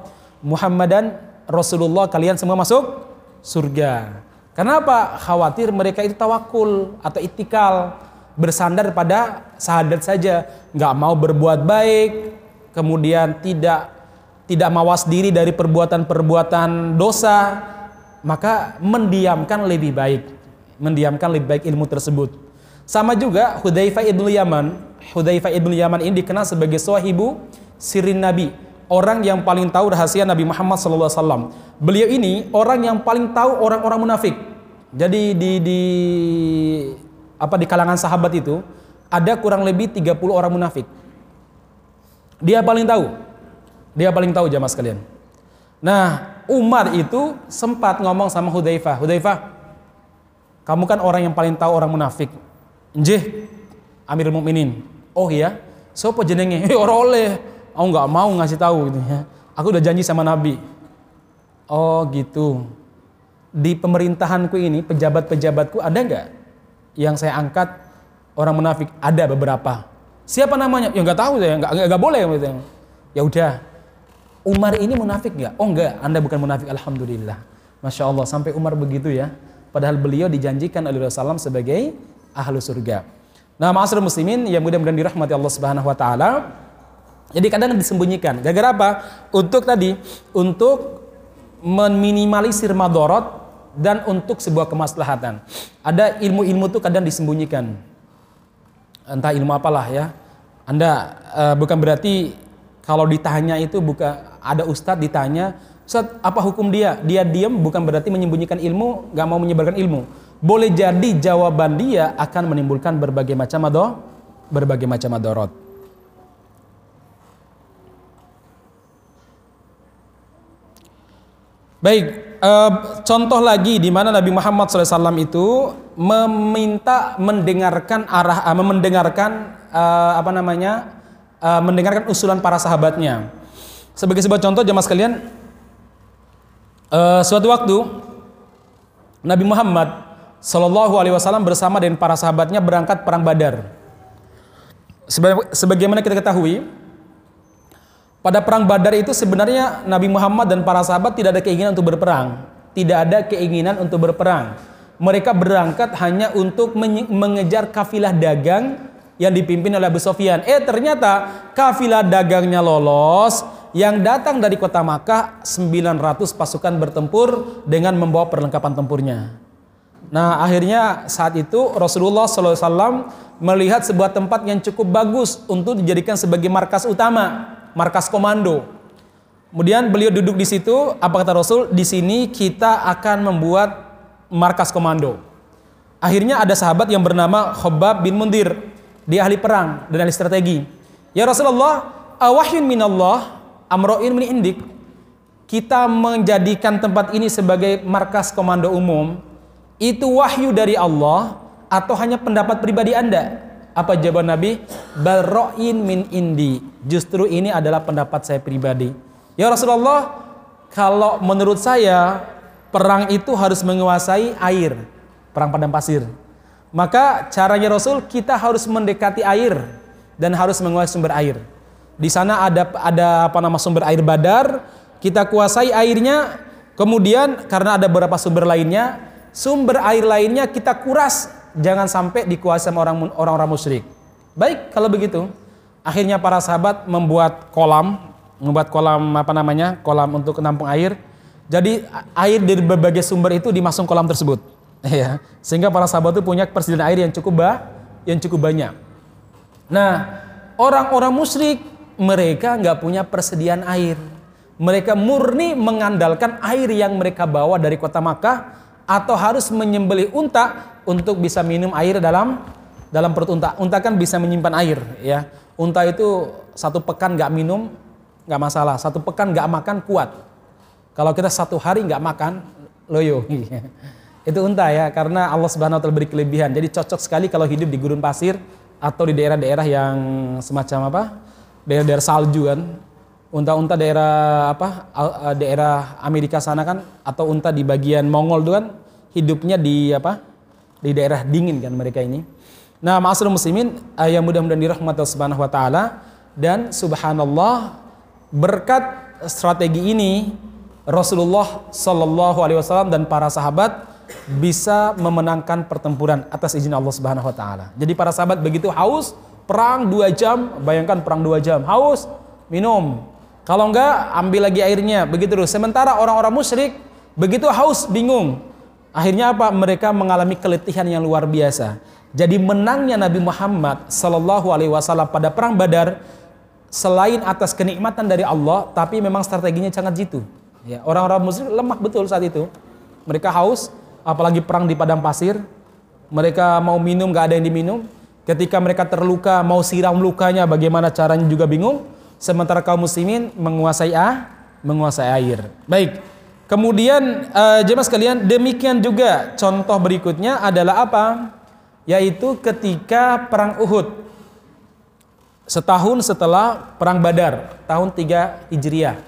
Muhammadan Rasulullah kalian semua masuk surga. Kenapa? Khawatir mereka itu tawakul atau itikal bersandar pada sahadat saja, nggak mau berbuat baik, kemudian tidak tidak mawas diri dari perbuatan-perbuatan dosa, maka mendiamkan lebih baik, mendiamkan lebih baik ilmu tersebut. Sama juga Hudzaifah ibnu Yaman. Hudzaifah ibnu Yaman ini dikenal sebagai sahibu sirin Nabi, orang yang paling tahu rahasia Nabi Muhammad SAW. Beliau ini orang yang paling tahu orang-orang munafik. Jadi di, di apa di kalangan sahabat itu ada kurang lebih 30 orang munafik. Dia paling tahu. Dia paling tahu jamaah sekalian. Nah, Umar itu sempat ngomong sama Hudzaifah, "Hudzaifah, kamu kan orang yang paling tahu orang munafik. Njih, Amirul Mukminin. Oh iya, sopo jenenge? Eh, ora oleh. Aku nggak mau ngasih tahu gitu ya. Aku udah janji sama Nabi. Oh gitu. Di pemerintahanku ini, pejabat-pejabatku ada nggak yang saya angkat orang munafik? Ada beberapa. Siapa namanya? Ya nggak tahu saya, nggak nggak boleh gitu. Ya udah. Umar ini munafik nggak? Oh nggak, Anda bukan munafik. Alhamdulillah. Masya Allah, sampai Umar begitu ya. Padahal beliau dijanjikan oleh Rasulullah sebagai ahlu surga. Nah, ma'asyiral muslimin yang mudah-mudahan dirahmati Allah Subhanahu wa taala. Jadi kadang disembunyikan. Gara-gara apa? Untuk tadi, untuk meminimalisir madorot dan untuk sebuah kemaslahatan. Ada ilmu-ilmu itu kadang disembunyikan. Entah ilmu apalah ya. Anda uh, bukan berarti kalau ditanya itu bukan ada ustadz ditanya, Ustadz apa hukum dia? Dia diam bukan berarti menyembunyikan ilmu, nggak mau menyebarkan ilmu boleh jadi jawaban dia akan menimbulkan berbagai macam adoh, berbagai macam adorot. Baik, uh, contoh lagi di mana Nabi Muhammad SAW itu meminta mendengarkan arah, uh, mendengarkan uh, apa namanya, mendengarkan usulan para sahabatnya. Sebagai sebuah contoh jemaah sekalian, suatu waktu Nabi Muhammad Shallallahu Alaihi Wasallam bersama dengan para sahabatnya berangkat perang Badar. Sebagaimana kita ketahui, pada perang Badar itu sebenarnya Nabi Muhammad dan para sahabat tidak ada keinginan untuk berperang, tidak ada keinginan untuk berperang. Mereka berangkat hanya untuk mengejar kafilah dagang yang dipimpin oleh Abu Sofyan. Eh ternyata kafilah dagangnya lolos, yang datang dari kota Makkah 900 pasukan bertempur dengan membawa perlengkapan tempurnya. Nah akhirnya saat itu Rasulullah SAW melihat sebuah tempat yang cukup bagus untuk dijadikan sebagai markas utama, markas komando. Kemudian beliau duduk di situ, apa kata Rasul? Di sini kita akan membuat markas komando. Akhirnya ada sahabat yang bernama Khobab bin Mundir. Dia ahli perang dan ahli strategi. Ya Rasulullah, awahyun minallah, amro'in min indik. Kita menjadikan tempat ini sebagai markas komando umum itu wahyu dari Allah atau hanya pendapat pribadi Anda? Apa jawaban Nabi? Barro'in min indi. Justru ini adalah pendapat saya pribadi. Ya Rasulullah, kalau menurut saya perang itu harus menguasai air, perang padang pasir. Maka caranya Rasul kita harus mendekati air dan harus menguasai sumber air. Di sana ada ada apa nama sumber air Badar, kita kuasai airnya. Kemudian karena ada beberapa sumber lainnya, sumber air lainnya kita kuras jangan sampai dikuasai orang orang musyrik. Baik, kalau begitu, akhirnya para sahabat membuat kolam, membuat kolam apa namanya? kolam untuk menampung air. Jadi air dari berbagai sumber itu dimasuk kolam tersebut. Ya, sehingga para sahabat itu punya persediaan air yang cukup bah, yang cukup banyak. Nah, orang-orang musyrik mereka nggak punya persediaan air. Mereka murni mengandalkan air yang mereka bawa dari kota Makkah atau harus menyembelih unta untuk bisa minum air dalam dalam perut unta. Unta kan bisa menyimpan air, ya. Unta itu satu pekan nggak minum nggak masalah, satu pekan nggak makan kuat. Kalau kita satu hari nggak makan, loyo. itu unta ya, karena Allah Subhanahu Wa beri kelebihan. Jadi cocok sekali kalau hidup di gurun pasir atau di daerah-daerah yang semacam apa? Daerah-daerah salju kan. Unta-unta daerah apa? Daerah Amerika sana kan atau unta di bagian Mongol itu kan hidupnya di apa? Di daerah dingin kan mereka ini. Nah, ma'asyiral muslimin, yang mudah-mudahan dirahmati Subhanahu wa taala dan subhanallah berkat strategi ini Rasulullah Shallallahu alaihi wasallam dan para sahabat bisa memenangkan pertempuran atas izin Allah Subhanahu wa taala. Jadi para sahabat begitu haus, perang dua jam, bayangkan perang dua jam, haus, minum. Kalau enggak, ambil lagi airnya, begitu terus. Sementara orang-orang musyrik begitu haus, bingung. Akhirnya apa? Mereka mengalami keletihan yang luar biasa. Jadi menangnya Nabi Muhammad Sallallahu Alaihi Wasallam pada perang Badar selain atas kenikmatan dari Allah, tapi memang strateginya sangat jitu. Ya, orang-orang musyrik lemah betul saat itu. Mereka haus, apalagi perang di padang pasir. Mereka mau minum gak ada yang diminum. Ketika mereka terluka mau siram lukanya, bagaimana caranya juga bingung. Sementara kaum muslimin menguasai ah, menguasai air. Baik. Kemudian uh, jemaah sekalian, demikian juga contoh berikutnya adalah apa? yaitu ketika perang Uhud. Setahun setelah perang Badar, tahun 3 Hijriah.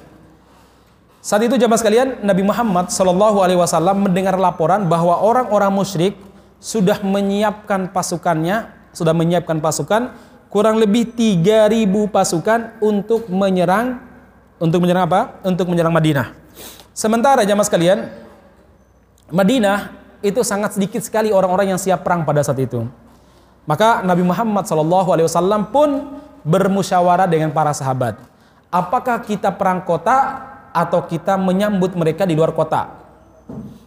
Saat itu jamaah sekalian, Nabi Muhammad Shallallahu alaihi wasallam mendengar laporan bahwa orang-orang musyrik sudah menyiapkan pasukannya, sudah menyiapkan pasukan kurang lebih 3000 pasukan untuk menyerang untuk menyerang apa? Untuk menyerang Madinah. Sementara jamaah sekalian, Madinah itu sangat sedikit sekali orang-orang yang siap perang pada saat itu. Maka Nabi Muhammad SAW pun bermusyawarah dengan para sahabat. Apakah kita perang kota atau kita menyambut mereka di luar kota?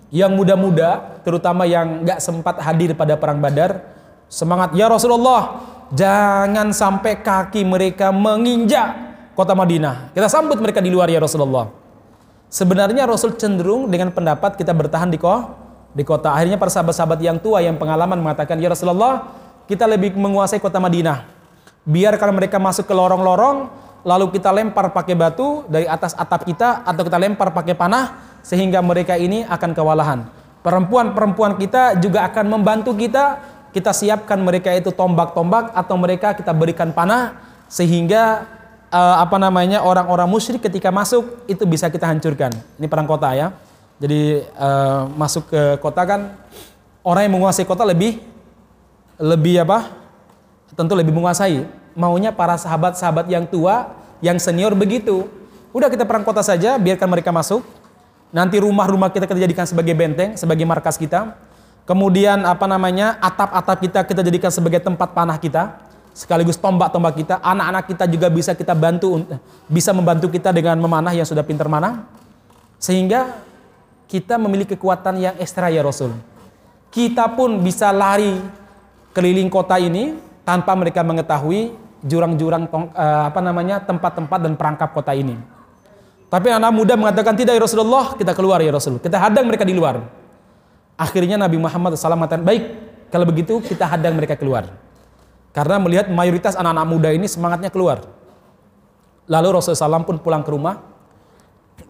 Yang muda-muda, terutama yang nggak sempat hadir pada perang Badar, semangat ya Rasulullah, jangan sampai kaki mereka menginjak kota Madinah. Kita sambut mereka di luar ya Rasulullah. Sebenarnya Rasul cenderung dengan pendapat kita bertahan di kota di kota. Akhirnya para sahabat-sahabat yang tua yang pengalaman mengatakan, "Ya Rasulullah, kita lebih menguasai kota Madinah. Biar kalau mereka masuk ke lorong-lorong, lalu kita lempar pakai batu dari atas atap kita atau kita lempar pakai panah sehingga mereka ini akan kewalahan. Perempuan-perempuan kita juga akan membantu kita. Kita siapkan mereka itu tombak-tombak atau mereka kita berikan panah sehingga uh, apa namanya orang-orang musyrik ketika masuk itu bisa kita hancurkan. Ini perang kota ya. Jadi uh, masuk ke kota kan orang yang menguasai kota lebih lebih apa? Tentu lebih menguasai. Maunya para sahabat-sahabat yang tua, yang senior begitu. Udah kita perang kota saja, biarkan mereka masuk. Nanti rumah-rumah kita kita jadikan sebagai benteng, sebagai markas kita. Kemudian apa namanya? atap-atap kita kita jadikan sebagai tempat panah kita sekaligus tombak-tombak kita, anak-anak kita juga bisa kita bantu bisa membantu kita dengan memanah yang sudah pintar manah. Sehingga kita memiliki kekuatan yang ekstra ya Rasul. Kita pun bisa lari keliling kota ini tanpa mereka mengetahui jurang-jurang uh, apa namanya tempat-tempat dan perangkap kota ini. Tapi anak muda mengatakan tidak ya Rasulullah, kita keluar ya Rasul. Kita hadang mereka di luar. Akhirnya Nabi Muhammad SAW mengatakan, baik kalau begitu kita hadang mereka keluar. Karena melihat mayoritas anak-anak muda ini semangatnya keluar. Lalu Rasulullah SAW pun pulang ke rumah,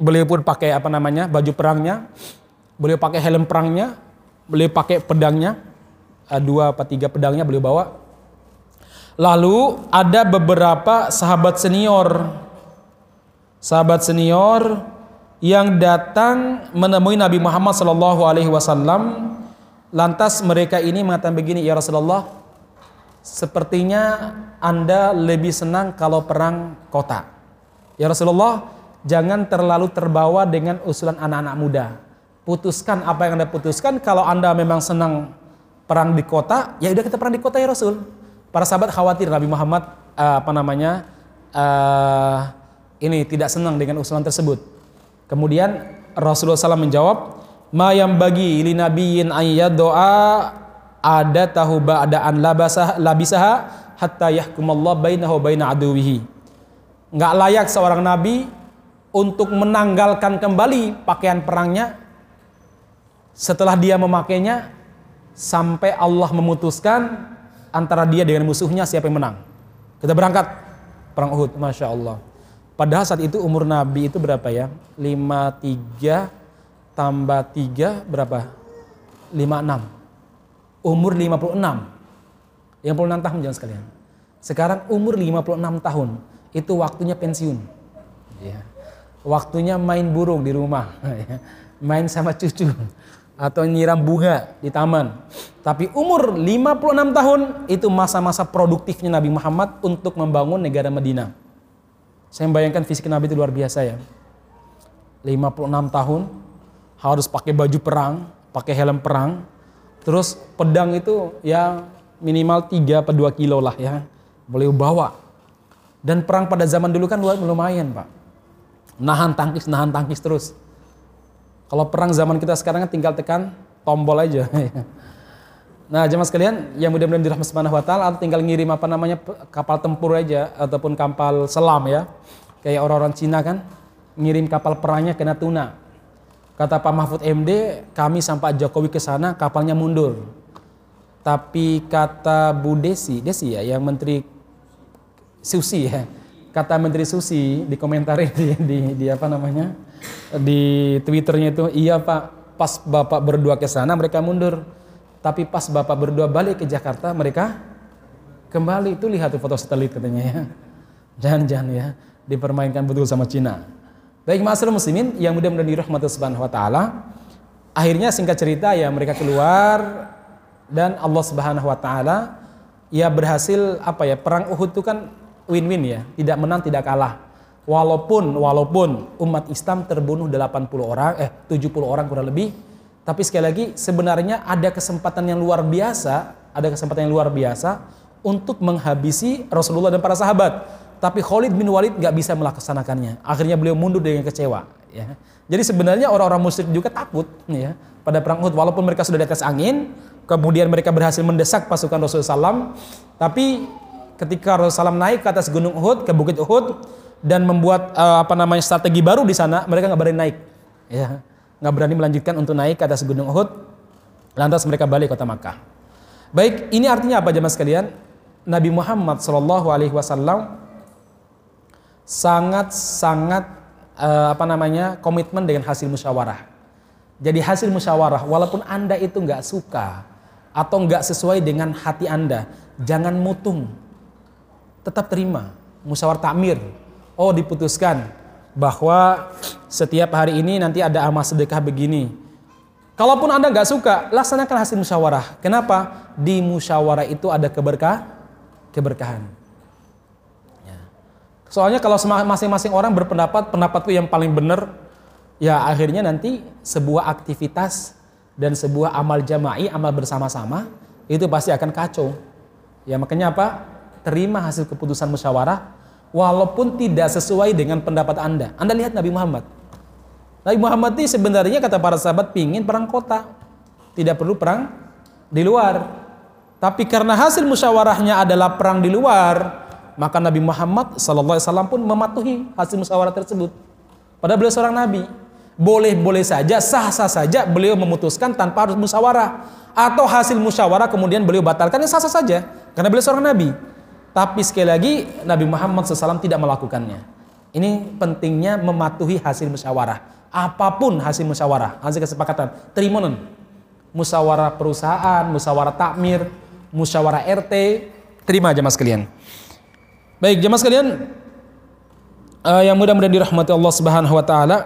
beliau pun pakai apa namanya baju perangnya, beliau pakai helm perangnya, beliau pakai pedangnya, dua atau tiga pedangnya beliau bawa. Lalu ada beberapa sahabat senior, sahabat senior yang datang menemui Nabi Muhammad Shallallahu Alaihi Wasallam. Lantas mereka ini mengatakan begini, ya Rasulullah, sepertinya anda lebih senang kalau perang kota. Ya Rasulullah, jangan terlalu terbawa dengan usulan anak-anak muda. Putuskan apa yang Anda putuskan. Kalau Anda memang senang perang di kota, ya udah kita perang di kota ya Rasul. Para sahabat khawatir Nabi Muhammad uh, apa namanya uh, ini tidak senang dengan usulan tersebut. Kemudian Rasulullah SAW menjawab, "Ma yang bagi ili nabiyin ayat doa ada tahu ba'daan labasah labisaha hatta yahkumallah bainahu baina aduwihi." Enggak layak seorang nabi untuk menanggalkan kembali pakaian perangnya Setelah dia memakainya sampai Allah memutuskan antara dia dengan musuhnya siapa yang menang. Kita berangkat perang Uhud, masya Allah. Padahal saat itu umur Nabi itu berapa ya? 53 tambah 3 berapa? 56. Umur 56. 56 tahun jangan sekalian. Sekarang umur 56 tahun. Itu waktunya pensiun. Ya. Waktunya main burung di rumah. Ya. main sama cucu. Atau nyiram bunga di taman. Tapi umur 56 tahun itu masa-masa produktifnya Nabi Muhammad untuk membangun negara Madinah. Saya membayangkan fisik Nabi itu luar biasa ya. 56 tahun harus pakai baju perang, pakai helm perang. Terus pedang itu ya minimal 3 atau 2 kilo lah ya. Boleh bawa. Dan perang pada zaman dulu kan lumayan pak. Nahan tangkis, nahan tangkis terus. Kalau perang zaman kita sekarang kan tinggal tekan tombol aja. Nah, jemaah sekalian, yang mudah-mudahan dirahmati subhanahu wa taala tinggal ngirim apa namanya kapal tempur aja ataupun kapal selam ya. Kayak orang-orang Cina kan ngirim kapal perangnya ke Natuna. Kata Pak Mahfud MD, kami sampai Jokowi ke sana kapalnya mundur. Tapi kata Bu Desi, Desi ya yang menteri Susi ya. Kata Menteri Susi di komentar di, di, di apa namanya? di Twitternya itu, iya Pak, pas Bapak berdua ke sana mereka mundur tapi pas Bapak berdua balik ke Jakarta, mereka kembali. Itu lihat foto satelit katanya ya. Jangan-jangan ya, dipermainkan betul sama Cina. Baik masalah muslimin yang mudah-mudahan dirahmati subhanahu wa ta'ala. Akhirnya singkat cerita ya mereka keluar dan Allah subhanahu wa ta'ala ya berhasil apa ya perang Uhud itu kan win-win ya tidak menang tidak kalah walaupun walaupun umat Islam terbunuh 80 orang eh 70 orang kurang lebih tapi sekali lagi sebenarnya ada kesempatan yang luar biasa, ada kesempatan yang luar biasa untuk menghabisi Rasulullah dan para sahabat. Tapi Khalid bin Walid nggak bisa melaksanakannya. Akhirnya beliau mundur dengan kecewa. Ya. Jadi sebenarnya orang-orang musyrik juga takut ya pada perang Uhud walaupun mereka sudah di atas angin, kemudian mereka berhasil mendesak pasukan Rasulullah SAW. Tapi ketika Rasulullah SAW naik ke atas gunung Uhud, ke bukit Uhud dan membuat uh, apa namanya strategi baru di sana, mereka nggak berani naik. Ya nggak berani melanjutkan untuk naik ke atas gunung Uhud. Lantas mereka balik kota Makkah. Baik, ini artinya apa jemaah sekalian? Nabi Muhammad Shallallahu Alaihi Wasallam sangat sangat uh, apa namanya komitmen dengan hasil musyawarah. Jadi hasil musyawarah, walaupun anda itu nggak suka atau nggak sesuai dengan hati anda, jangan mutung, tetap terima musyawarah takmir. Oh diputuskan bahwa setiap hari ini nanti ada amal sedekah begini. Kalaupun Anda nggak suka, laksanakan hasil musyawarah. Kenapa? Di musyawarah itu ada keberkah, keberkahan. Ya. Soalnya kalau masing-masing orang berpendapat, pendapatku yang paling benar, ya akhirnya nanti sebuah aktivitas dan sebuah amal jama'i, amal bersama-sama, itu pasti akan kacau. Ya makanya apa? Terima hasil keputusan musyawarah, walaupun tidak sesuai dengan pendapat Anda. Anda lihat Nabi Muhammad. Nabi Muhammad ini sebenarnya kata para sahabat pingin perang kota. Tidak perlu perang di luar. Tapi karena hasil musyawarahnya adalah perang di luar, maka Nabi Muhammad SAW pun mematuhi hasil musyawarah tersebut. Padahal beliau seorang Nabi. Boleh-boleh saja, sah-sah saja beliau memutuskan tanpa harus musyawarah. Atau hasil musyawarah kemudian beliau batalkan, ya sah-sah saja. Karena beliau seorang Nabi. Tapi sekali lagi Nabi Muhammad SAW tidak melakukannya. Ini pentingnya mematuhi hasil musyawarah. Apa pun hasil musyawarah, hasil kesepakatan. Terima Musyawarah perusahaan, musyawarah takmir, musyawarah RT. Terima aja mas kalian. Baik jemaah sekalian, uh, yang mudah-mudahan dirahmati Allah Subhanahu wa taala.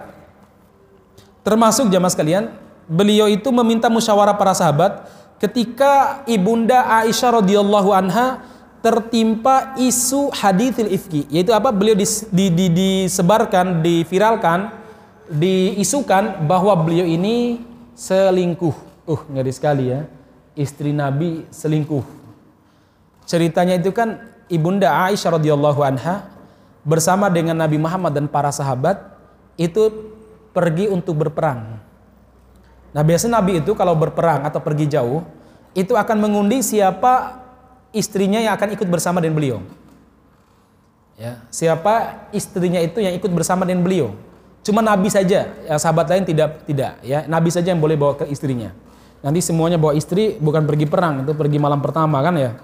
Termasuk jemaah sekalian, beliau itu meminta musyawarah para sahabat ketika ibunda Aisyah radhiyallahu anha tertimpa isu hadithil ifki yaitu apa beliau di, di, disebarkan diviralkan diisukan bahwa beliau ini selingkuh uh ngeri sekali ya istri Nabi selingkuh ceritanya itu kan ibunda Aisyah radhiyallahu anha bersama dengan Nabi Muhammad dan para sahabat itu pergi untuk berperang nah biasanya Nabi itu kalau berperang atau pergi jauh itu akan mengundi siapa istrinya yang akan ikut bersama dengan beliau. Ya, siapa istrinya itu yang ikut bersama dengan beliau. Cuma Nabi saja, ya, sahabat lain tidak tidak ya. Nabi saja yang boleh bawa ke istrinya. Nanti semuanya bawa istri bukan pergi perang, itu pergi malam pertama kan ya.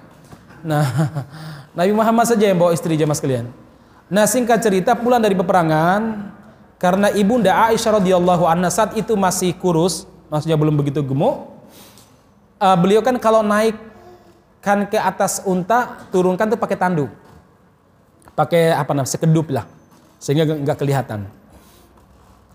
Nah, Nabi Muhammad saja yang bawa istri jamaah sekalian. Nah, singkat cerita pulang dari peperangan karena ibunda Aisyah radhiyallahu anha saat itu masih kurus, maksudnya belum begitu gemuk. Uh, beliau kan kalau naik kan ke atas unta turunkan tuh pakai tandu, pakai apa namanya sekedup lah, sehingga nggak kelihatan.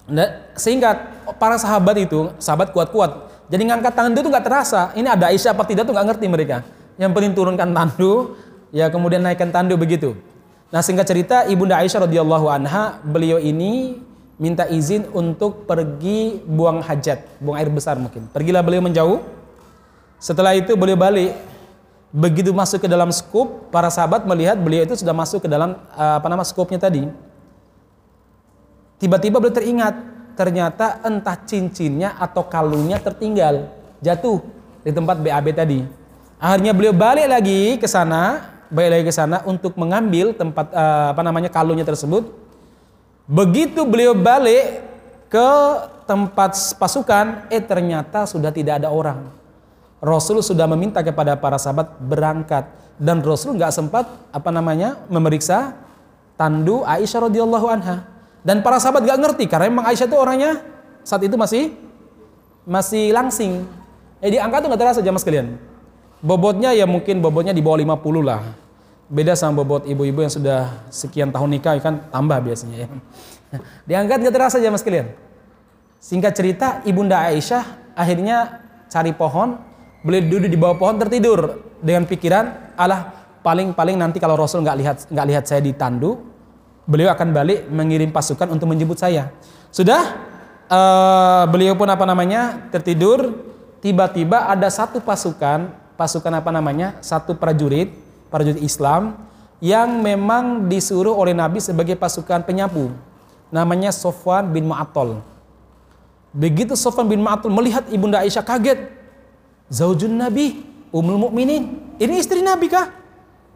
Nah, sehingga para sahabat itu, sahabat kuat-kuat, jadi ngangkat tandu itu nggak terasa. Ini ada Aisyah apa tidak tuh nggak ngerti mereka. Yang penting turunkan tandu, ya kemudian naikkan tandu begitu. Nah singkat cerita ibunda Aisyah radhiyallahu anha beliau ini minta izin untuk pergi buang hajat, buang air besar mungkin. Pergilah beliau menjauh. Setelah itu beliau balik. Begitu masuk ke dalam skup, para sahabat melihat beliau itu sudah masuk ke dalam eh, apa nama skupnya tadi. Tiba-tiba beliau teringat, ternyata entah cincinnya atau kalungnya tertinggal, jatuh di tempat BAB tadi. Akhirnya beliau balik lagi ke sana, balik lagi ke sana untuk mengambil tempat uh, apa namanya kalungnya tersebut. Begitu beliau balik ke tempat pasukan, eh ternyata sudah tidak ada orang. Rasul sudah meminta kepada para sahabat berangkat dan Rasul nggak sempat apa namanya memeriksa tandu Aisyah radhiyallahu anha. Dan para sahabat gak ngerti karena memang Aisyah itu orangnya saat itu masih masih langsing. Eh diangkat tuh gak terasa jamaah sekalian. Bobotnya ya mungkin bobotnya di bawah 50 lah. Beda sama bobot ibu-ibu yang sudah sekian tahun nikah kan tambah biasanya ya. Diangkat gak terasa jamaah sekalian. Singkat cerita ibunda Aisyah akhirnya cari pohon, beli duduk di bawah pohon tertidur dengan pikiran alah paling-paling nanti kalau Rasul nggak lihat nggak lihat saya di tandu, beliau akan balik mengirim pasukan untuk menjemput saya. Sudah uh, beliau pun apa namanya tertidur. Tiba-tiba ada satu pasukan, pasukan apa namanya, satu prajurit, prajurit Islam yang memang disuruh oleh Nabi sebagai pasukan penyapu. Namanya Sofwan bin Mu'attal. Begitu Sofwan bin Mu'attal melihat ibunda Aisyah kaget. Zaujun Nabi, Ummul Mukminin. Ini istri Nabi kah?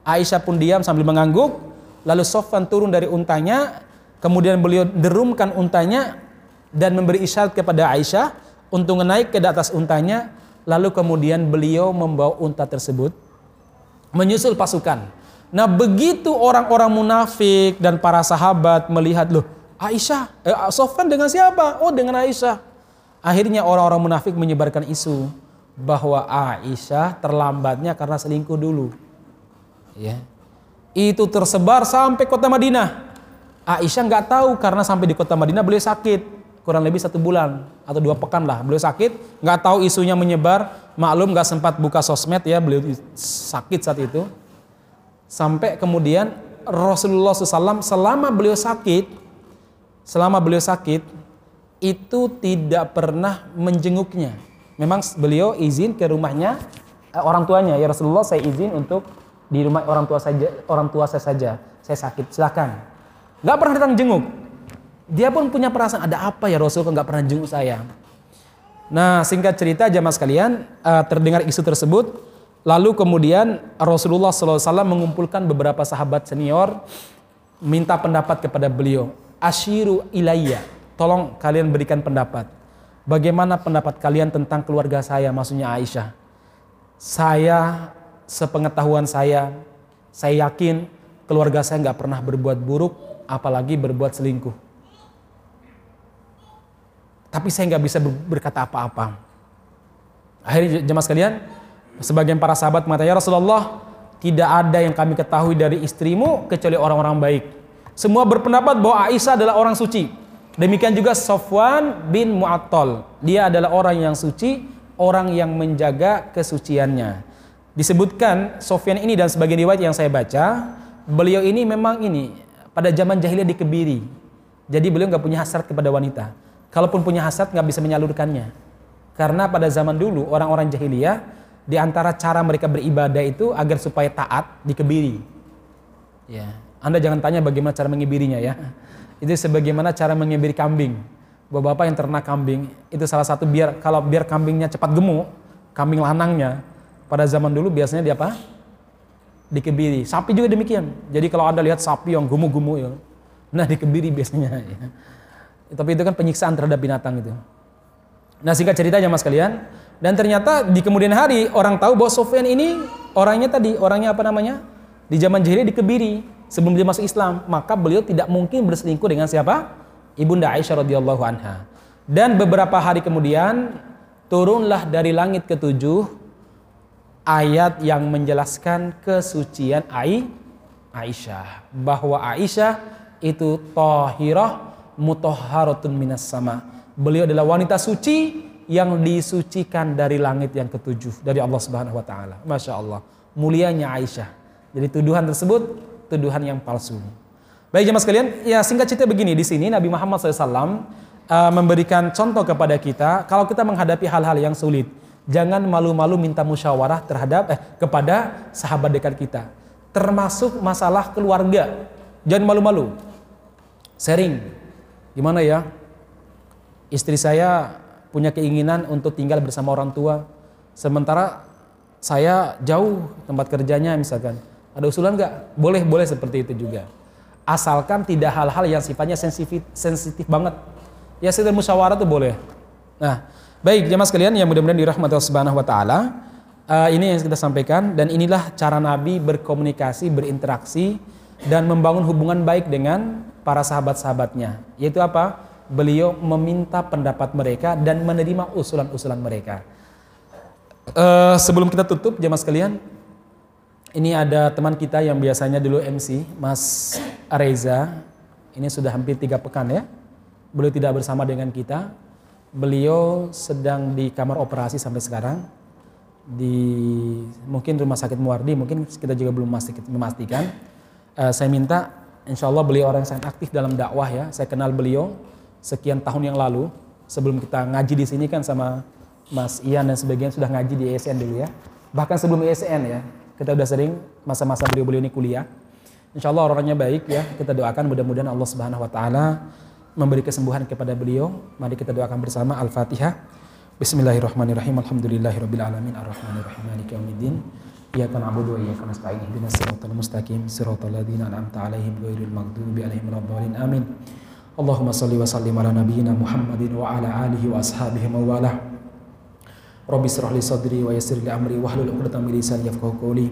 Aisyah pun diam sambil mengangguk Lalu Sofwan turun dari untanya, kemudian beliau derumkan untanya dan memberi isyarat kepada Aisyah untuk naik ke atas untanya, lalu kemudian beliau membawa unta tersebut menyusul pasukan. Nah, begitu orang-orang munafik dan para sahabat melihat, loh, Aisyah, eh, Sofwan dengan siapa? Oh, dengan Aisyah. Akhirnya orang-orang munafik menyebarkan isu bahwa Aisyah terlambatnya karena selingkuh dulu. Ya itu tersebar sampai kota Madinah. Aisyah nggak tahu karena sampai di kota Madinah beliau sakit kurang lebih satu bulan atau dua pekan lah. Beliau sakit nggak tahu isunya menyebar. Maklum nggak sempat buka sosmed ya beliau sakit saat itu. Sampai kemudian Rasulullah SAW selama beliau sakit selama beliau sakit itu tidak pernah menjenguknya. Memang beliau izin ke rumahnya eh, orang tuanya. Ya Rasulullah saya izin untuk di rumah orang tua saja orang tua saya saja. Saya sakit silakan. Nggak pernah datang jenguk. Dia pun punya perasaan ada apa ya Rasul? Kok nggak pernah jenguk saya? Nah singkat cerita jamaah sekalian uh, terdengar isu tersebut. Lalu kemudian Rasulullah SAW mengumpulkan beberapa sahabat senior minta pendapat kepada beliau. Ashiru ilayya. Tolong kalian berikan pendapat. Bagaimana pendapat kalian tentang keluarga saya? Maksudnya Aisyah. Saya sepengetahuan saya, saya yakin keluarga saya nggak pernah berbuat buruk, apalagi berbuat selingkuh. Tapi saya nggak bisa berkata apa-apa. Akhirnya jemaah sekalian, sebagian para sahabat mengatakan, ya Rasulullah, tidak ada yang kami ketahui dari istrimu kecuali orang-orang baik. Semua berpendapat bahwa Aisyah adalah orang suci. Demikian juga Sofwan bin Mu'attal. Dia adalah orang yang suci, orang yang menjaga kesuciannya. Disebutkan Sofyan ini dan sebagian riwayat yang saya baca, beliau ini memang ini pada zaman jahiliyah dikebiri. Jadi beliau nggak punya hasrat kepada wanita. Kalaupun punya hasrat nggak bisa menyalurkannya. Karena pada zaman dulu orang-orang jahiliyah di antara cara mereka beribadah itu agar supaya taat dikebiri. Ya, Anda jangan tanya bagaimana cara mengebirinya ya. Itu sebagaimana cara mengebiri kambing. Bapak-bapak yang ternak kambing itu salah satu biar kalau biar kambingnya cepat gemuk, kambing lanangnya pada zaman dulu biasanya di apa? Dikebiri. Sapi juga demikian. Jadi kalau Anda lihat sapi yang gumu-gumu ya, nah dikebiri biasanya ya. Tapi itu kan penyiksaan terhadap binatang itu. Nah singkat ceritanya mas kalian, dan ternyata di kemudian hari orang tahu bahwa Sofyan ini orangnya tadi, orangnya apa namanya? Di zaman jahiliyah dikebiri sebelum dia masuk Islam, maka beliau tidak mungkin berselingkuh dengan siapa? Ibunda Aisyah radhiyallahu anha. Dan beberapa hari kemudian turunlah dari langit ketujuh ayat yang menjelaskan kesucian Ai Aisyah bahwa Aisyah itu tahirah mutahharatun minas sama. Beliau adalah wanita suci yang disucikan dari langit yang ketujuh dari Allah Subhanahu wa taala. Masya Allah. Mulianya Aisyah. Jadi tuduhan tersebut tuduhan yang palsu. Baik jemaah sekalian, ya singkat cerita begini di sini Nabi Muhammad SAW uh, memberikan contoh kepada kita kalau kita menghadapi hal-hal yang sulit, jangan malu-malu minta musyawarah terhadap eh, kepada sahabat dekat kita. Termasuk masalah keluarga. Jangan malu-malu. Sharing. Gimana ya? Istri saya punya keinginan untuk tinggal bersama orang tua. Sementara saya jauh tempat kerjanya misalkan. Ada usulan nggak? Boleh, boleh seperti itu juga. Asalkan tidak hal-hal yang sifatnya sensitif, sensitif banget. Ya sekedar musyawarah tuh boleh. Nah, baik jemaah sekalian yang mudah-mudahan dirahmati Allah Subhanahu wa taala. Uh, ini yang kita sampaikan dan inilah cara Nabi berkomunikasi, berinteraksi dan membangun hubungan baik dengan para sahabat-sahabatnya. Yaitu apa? Beliau meminta pendapat mereka dan menerima usulan-usulan mereka. Uh, sebelum kita tutup jemaah sekalian, ini ada teman kita yang biasanya dulu MC, Mas Reza. Ini sudah hampir tiga pekan ya. Beliau tidak bersama dengan kita. Beliau sedang di kamar operasi sampai sekarang. Di mungkin rumah sakit Muardi, mungkin kita juga belum memastikan. Uh, saya minta, insya Allah beliau orang yang sangat aktif dalam dakwah ya. Saya kenal beliau sekian tahun yang lalu. Sebelum kita ngaji di sini kan sama Mas Ian dan sebagian sudah ngaji di ESN dulu ya. Bahkan sebelum ESN ya, kita udah sering masa-masa beliau-beliau ini kuliah. Insya Allah orangnya baik ya. Kita doakan mudah-mudahan Allah Subhanahu Wa Taala memberi kesembuhan kepada beliau. Mari kita doakan bersama Al-Fatihah. Bismillahirrahmanirrahim. Alhamdulillahirabbil alamin arrahmanirrahim maliki yaumiddin. Iyyaka na'budu wa iyyaka nasta'in ihdinas siratal mustaqim siratal ladzina an'amta 'alaihim ghairil maghdubi 'alaihim waladdallin. Amin. Allahumma shalli wa sallim ala nabiyyina Muhammadin wa ala alihi wa ashabihi wa walah. Rabbi israh li sadri wa yassir li amri wahlul 'uqdatam min lisani yafqahu qawli.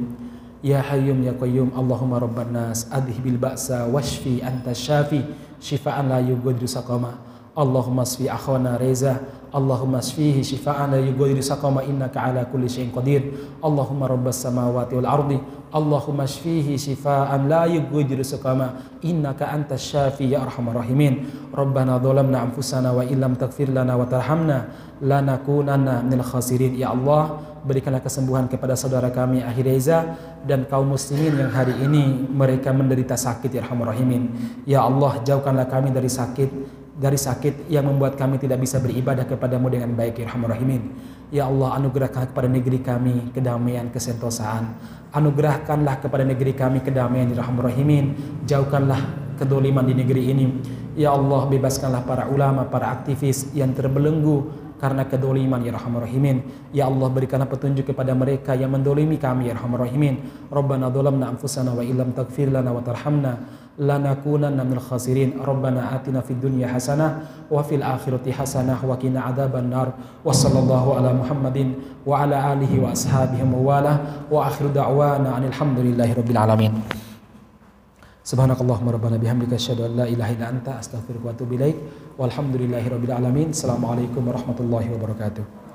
Ya Hayyum ya Qayyum Allahumma rabban nas adhibil ba'sa washfi anta syafi shifaan la yughadiru saqama. Allahumma shfi akhwana Reza Allahumma shfihi shifaan la yughadiru saqama innaka ala kulli syai'in qadir. Allahumma rabbas samawati wal ardi Allahumma shfihi shifaan la yughadiru saqama innaka antas syafi ya arhamar rahimin. Rabbana dhalamna anfusana wa illam taghfir lana wa tarhamna lanakunanna minal khasirin ya Allah berikanlah kesembuhan kepada saudara kami Akhir Reza dan kaum muslimin yang hari ini mereka menderita sakit ya Rahimin ya Allah jauhkanlah kami dari sakit dari sakit yang membuat kami tidak bisa beribadah kepadamu dengan baik ya Rahman Rahimin. Ya Allah anugerahkan kepada negeri kami kedamaian kesentosaan. Anugerahkanlah kepada negeri kami kedamaian ya Rahman Rahimin. Jauhkanlah kedoliman di negeri ini. Ya Allah bebaskanlah para ulama, para aktivis yang terbelenggu karena kedoliman ya rahman rahimin. Ya Allah berikanlah petunjuk kepada mereka yang mendolimi kami ya rahman rahimin. Rabbana dhalamna anfusana wa illam taghfir lana wa tarhamna lanakunanna minal khasirin Rabbana atina fid dunya hasanah wa fil akhirati hasanah wa qina adzaban nar wa sallallahu ala Muhammadin wa ala alihi wa ashabihi wa wa akhiru da'wana anil hamdulillahi rabbil alamin Subhanakallahumma rabbana bihamdika asyhadu an la ilaha illa anta astaghfiruka wa atubu ilaik. Walhamdulillahirabbil alamin. Assalamualaikum warahmatullahi wabarakatuh.